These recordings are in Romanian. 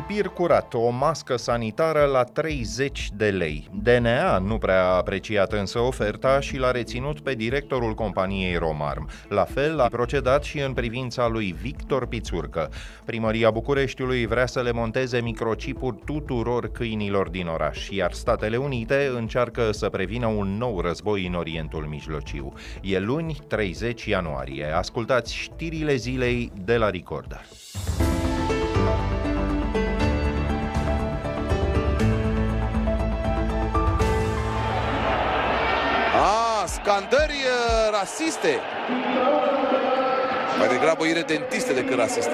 Lipir curat, o mască sanitară la 30 de lei. DNA nu prea a apreciat însă oferta și l-a reținut pe directorul companiei Romarm. La fel a procedat și în privința lui Victor Pițurcă. Primăria Bucureștiului vrea să le monteze microcipuri tuturor câinilor din oraș, iar Statele Unite încearcă să prevină un nou război în Orientul Mijlociu. E luni, 30 ianuarie. Ascultați știrile zilei de la Recorder. Scandări uh, rasiste. Mai degrabă iredentiste decât rasiste.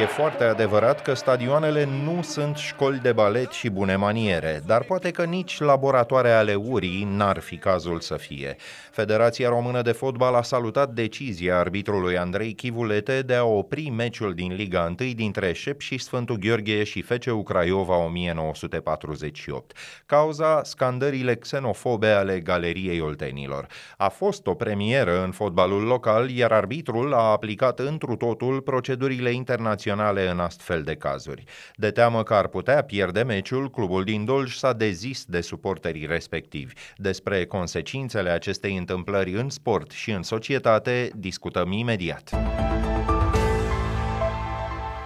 E foarte adevărat că stadioanele nu sunt școli de balet și bune maniere, dar poate că nici laboratoare ale urii n-ar fi cazul să fie. Federația Română de Fotbal a salutat decizia arbitrului Andrei Chivulete de a opri meciul din Liga 1 dintre Șep și Sfântul Gheorghe și FC Craiova 1948. Cauza scandările xenofobe ale galeriei oltenilor. A fost o premieră în fotbalul local, iar arbitrul a aplicat întru totul procedurile internaționale naționale în astfel de cazuri. De teamă că ar putea pierde meciul, clubul din Dolj s-a dezis de suporterii respectivi. Despre consecințele acestei întâmplări în sport și în societate discutăm imediat.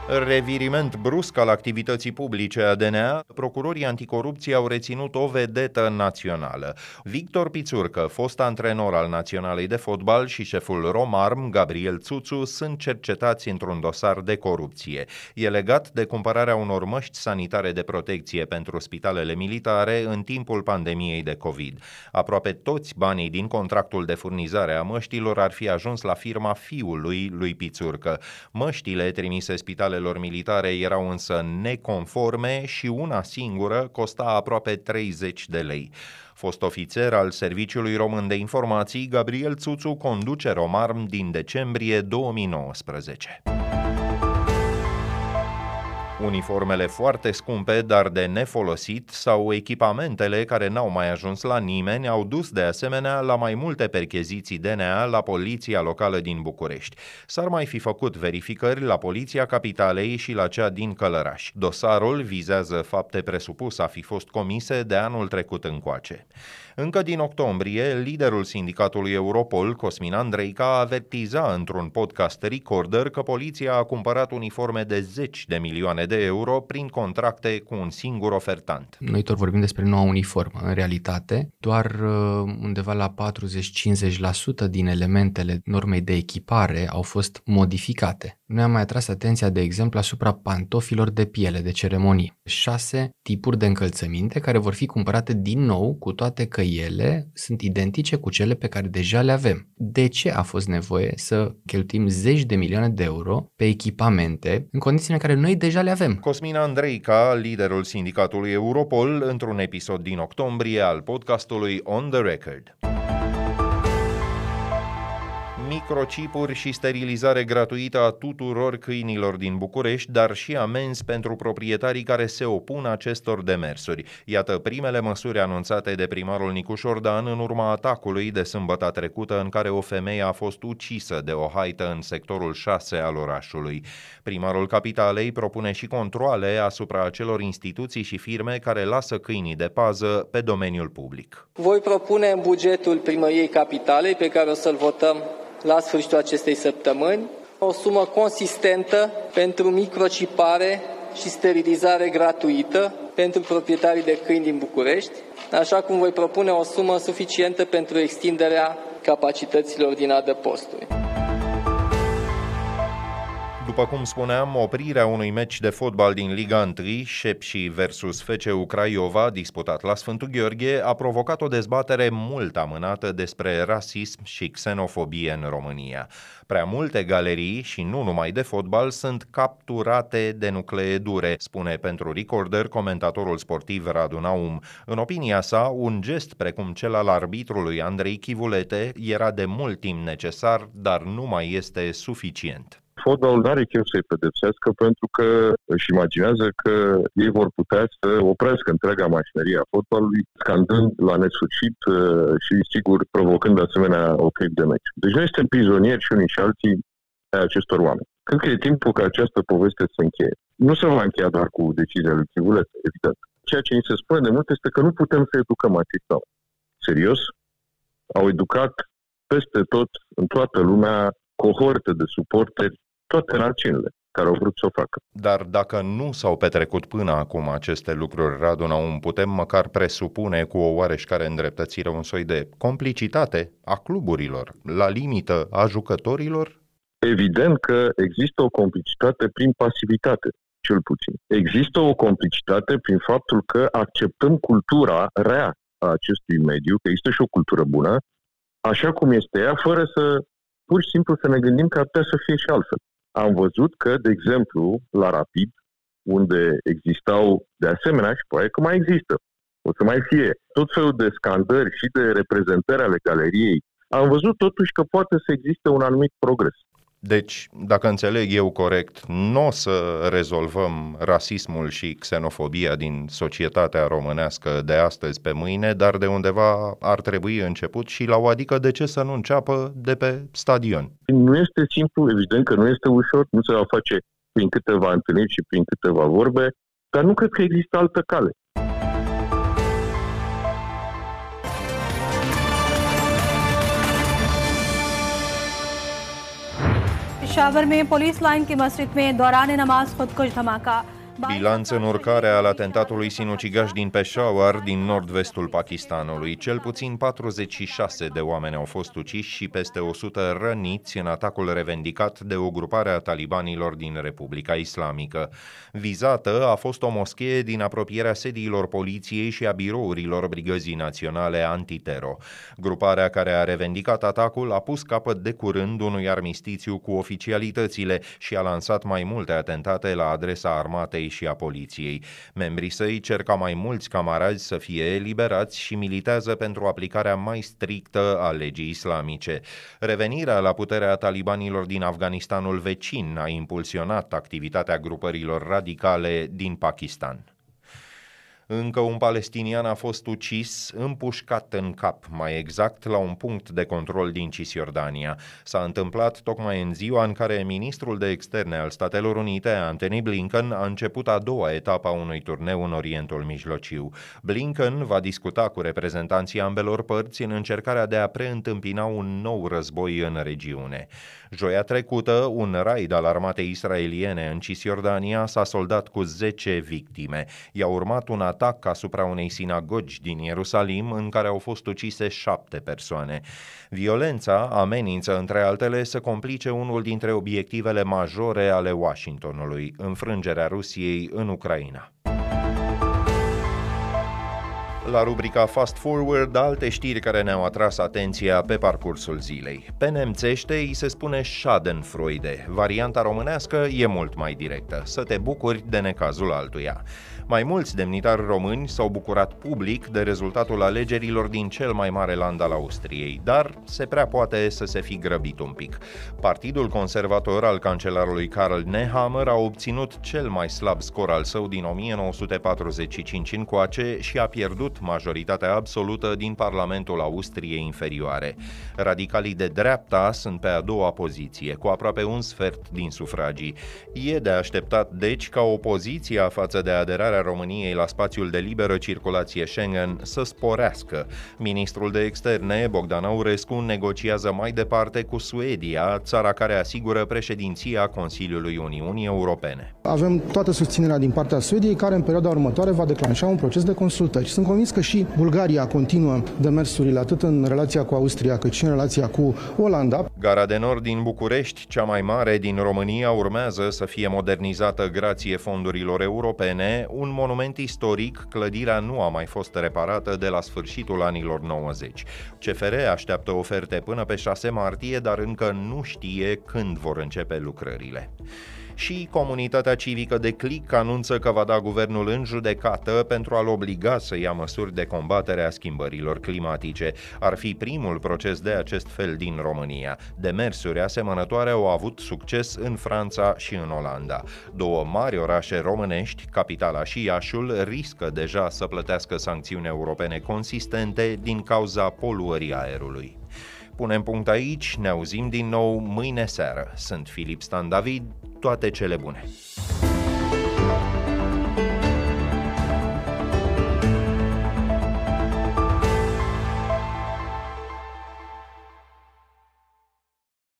Reviriment brusc al activității publice a DNA, procurorii anticorupție au reținut o vedetă națională. Victor Pițurcă, fost antrenor al Naționalei de Fotbal și șeful Romarm, Gabriel Țuțu, sunt cercetați într-un dosar de corupție. E legat de cumpărarea unor măști sanitare de protecție pentru spitalele militare în timpul pandemiei de COVID. Aproape toți banii din contractul de furnizare a măștilor ar fi ajuns la firma fiului lui Pițurcă. Măștile trimise spitalele bazelor militare erau însă neconforme și una singură costa aproape 30 de lei. Fost ofițer al Serviciului Român de Informații, Gabriel Țuțu conduce Romarm din decembrie 2019. Uniformele foarte scumpe, dar de nefolosit, sau echipamentele care n-au mai ajuns la nimeni au dus de asemenea la mai multe percheziții DNA la Poliția Locală din București. S-ar mai fi făcut verificări la Poliția Capitalei și la cea din Călăraș. Dosarul vizează fapte presupus a fi fost comise de anul trecut încoace. Încă din octombrie, liderul sindicatului Europol, Cosmin Andreica, avertiza într-un podcast Recorder că poliția a cumpărat uniforme de zeci de milioane de euro prin contracte cu un singur ofertant. Noi tot vorbim despre noua uniformă. În realitate, doar uh, undeva la 40-50% din elementele normei de echipare au fost modificate. Noi am mai atras atenția, de exemplu, asupra pantofilor de piele de ceremonie. Șase tipuri de încălțăminte care vor fi cumpărate din nou, cu toate că ele sunt identice cu cele pe care deja le avem. De ce a fost nevoie să cheltuim zeci de milioane de euro pe echipamente în condițiile în care noi deja le avem? Cosmin Andreica, liderul sindicatului Europol, într-un episod din octombrie al podcastului On The Record microcipuri și sterilizare gratuită a tuturor câinilor din București, dar și amenzi pentru proprietarii care se opun acestor demersuri. Iată primele măsuri anunțate de primarul Nicu Șordan în urma atacului de sâmbătă trecută în care o femeie a fost ucisă de o haită în sectorul 6 al orașului. Primarul capitalei propune și controle asupra acelor instituții și firme care lasă câinii de pază pe domeniul public. Voi propune în bugetul primăriei capitalei pe care o să-l votăm la sfârșitul acestei săptămâni o sumă consistentă pentru microcipare și sterilizare gratuită pentru proprietarii de câini din București, așa cum voi propune o sumă suficientă pentru extinderea capacităților din adăposturi. După cum spuneam, oprirea unui meci de fotbal din Liga 1, Șepși versus FCU Craiova, disputat la Sfântul Gheorghe, a provocat o dezbatere mult amânată despre rasism și xenofobie în România. Prea multe galerii, și nu numai de fotbal, sunt capturate de nuclee dure, spune pentru Recorder comentatorul sportiv Radu Naum. În opinia sa, un gest precum cel al arbitrului Andrei Chivulete era de mult timp necesar, dar nu mai este suficient fotbalul nu are chef să-i pedepsească pentru că își imaginează că ei vor putea să oprească întreaga mașinărie a fotbalului, scandând la nesfârșit uh, și, sigur, provocând de asemenea o clip de meci. Deci noi suntem prizonieri și unii și alții ai acestor oameni. Cred că e timpul ca această poveste să încheie. Nu se va încheia doar cu decizia lui Chivulescu, evident. Ceea ce ni se spune de mult este că nu putem să educăm acești oameni. Serios? Au educat peste tot, în toată lumea, cohorte de suporteri, toate națiunile care au vrut să o facă. Dar dacă nu s-au petrecut până acum aceste lucruri, Radu Naum, putem măcar presupune cu o oareșcare îndreptățire un soi de complicitate a cluburilor, la limită a jucătorilor? Evident că există o complicitate prin pasivitate, cel puțin. Există o complicitate prin faptul că acceptăm cultura rea a acestui mediu, că există și o cultură bună, așa cum este ea, fără să pur și simplu să ne gândim că ar putea să fie și altfel am văzut că, de exemplu, la Rapid, unde existau de asemenea și poate că mai există, o să mai fie tot felul de scandări și de reprezentări ale galeriei, am văzut totuși că poate să existe un anumit progres. Deci, dacă înțeleg eu corect, nu o să rezolvăm rasismul și xenofobia din societatea românească de astăzi pe mâine, dar de undeva ar trebui început și la o adică de ce să nu înceapă de pe stadion? Nu este simplu, evident că nu este ușor, nu se va face prin câteva întâlniri și prin câteva vorbe, dar nu cred că există altă cale. Peshawar में police line की मस्जिद में दौरान नमाज़ खुदकुश धमाका। Bilanț în urcare al atentatului sinucigaș din Peshawar, din nord-vestul Pakistanului. Cel puțin 46 de oameni au fost uciși și peste 100 răniți în atacul revendicat de o grupare a talibanilor din Republica Islamică. Vizată a fost o moschee din apropierea sediilor poliției și a birourilor Brigăzii Naționale Antitero. Gruparea care a revendicat atacul a pus capăt de curând unui armistițiu cu oficialitățile și a lansat mai multe atentate la adresa armatei și a poliției. Membrii săi cer ca mai mulți camarazi să fie eliberați și militează pentru aplicarea mai strictă a legii islamice. Revenirea la puterea talibanilor din Afganistanul vecin a impulsionat activitatea grupărilor radicale din Pakistan. Încă un palestinian a fost ucis, împușcat în cap, mai exact la un punct de control din Cisjordania. S-a întâmplat tocmai în ziua în care ministrul de externe al Statelor Unite, Anthony Blinken, a început a doua etapă a unui turneu în Orientul Mijlociu. Blinken va discuta cu reprezentanții ambelor părți în încercarea de a preîntâmpina un nou război în regiune. Joia trecută, un raid al armatei israeliene în Cisjordania s-a soldat cu 10 victime. I-a urmat un atac asupra unei sinagogi din Ierusalim în care au fost ucise șapte persoane. Violența amenință, între altele, să complice unul dintre obiectivele majore ale Washingtonului, înfrângerea Rusiei în Ucraina. La rubrica Fast Forward, alte știri care ne-au atras atenția pe parcursul zilei. Pe nemțește îi se spune Schadenfreude. Varianta românească e mult mai directă, să te bucuri de necazul altuia. Mai mulți demnitari români s-au bucurat public de rezultatul alegerilor din cel mai mare land al Austriei, dar se prea poate să se fi grăbit un pic. Partidul conservator al cancelarului Karl Nehammer a obținut cel mai slab scor al său din 1945 încoace și a pierdut majoritatea absolută din Parlamentul Austriei inferioare. Radicalii de dreapta sunt pe a doua poziție, cu aproape un sfert din sufragii. E de așteptat, deci, ca opoziția față de aderarea României la spațiul de liberă circulație Schengen să sporească. Ministrul de Externe, Bogdan Aurescu, negociază mai departe cu Suedia, țara care asigură președinția Consiliului Uniunii Europene. Avem toată susținerea din partea Suediei, care în perioada următoare va declanșa un proces de consultări. Sunt convins că și Bulgaria continuă demersurile atât în relația cu Austria cât și în relația cu Olanda. Gara de Nord din București, cea mai mare din România, urmează să fie modernizată grație fondurilor europene, un monument istoric, clădirea nu a mai fost reparată de la sfârșitul anilor 90. CFR așteaptă oferte până pe 6 martie, dar încă nu știe când vor începe lucrările. Și comunitatea civică de clic anunță că va da guvernul în judecată pentru a-l obliga să ia măsuri de combatere a schimbărilor climatice. Ar fi primul proces de acest fel din România. Demersuri asemănătoare au avut succes în Franța și în Olanda. Două mari orașe românești, capitala și Iașul, riscă deja să plătească sancțiuni europene consistente din cauza poluării aerului. Punem punct aici, ne auzim din nou mâine seară. Sunt Filip Stan David, toate cele bune!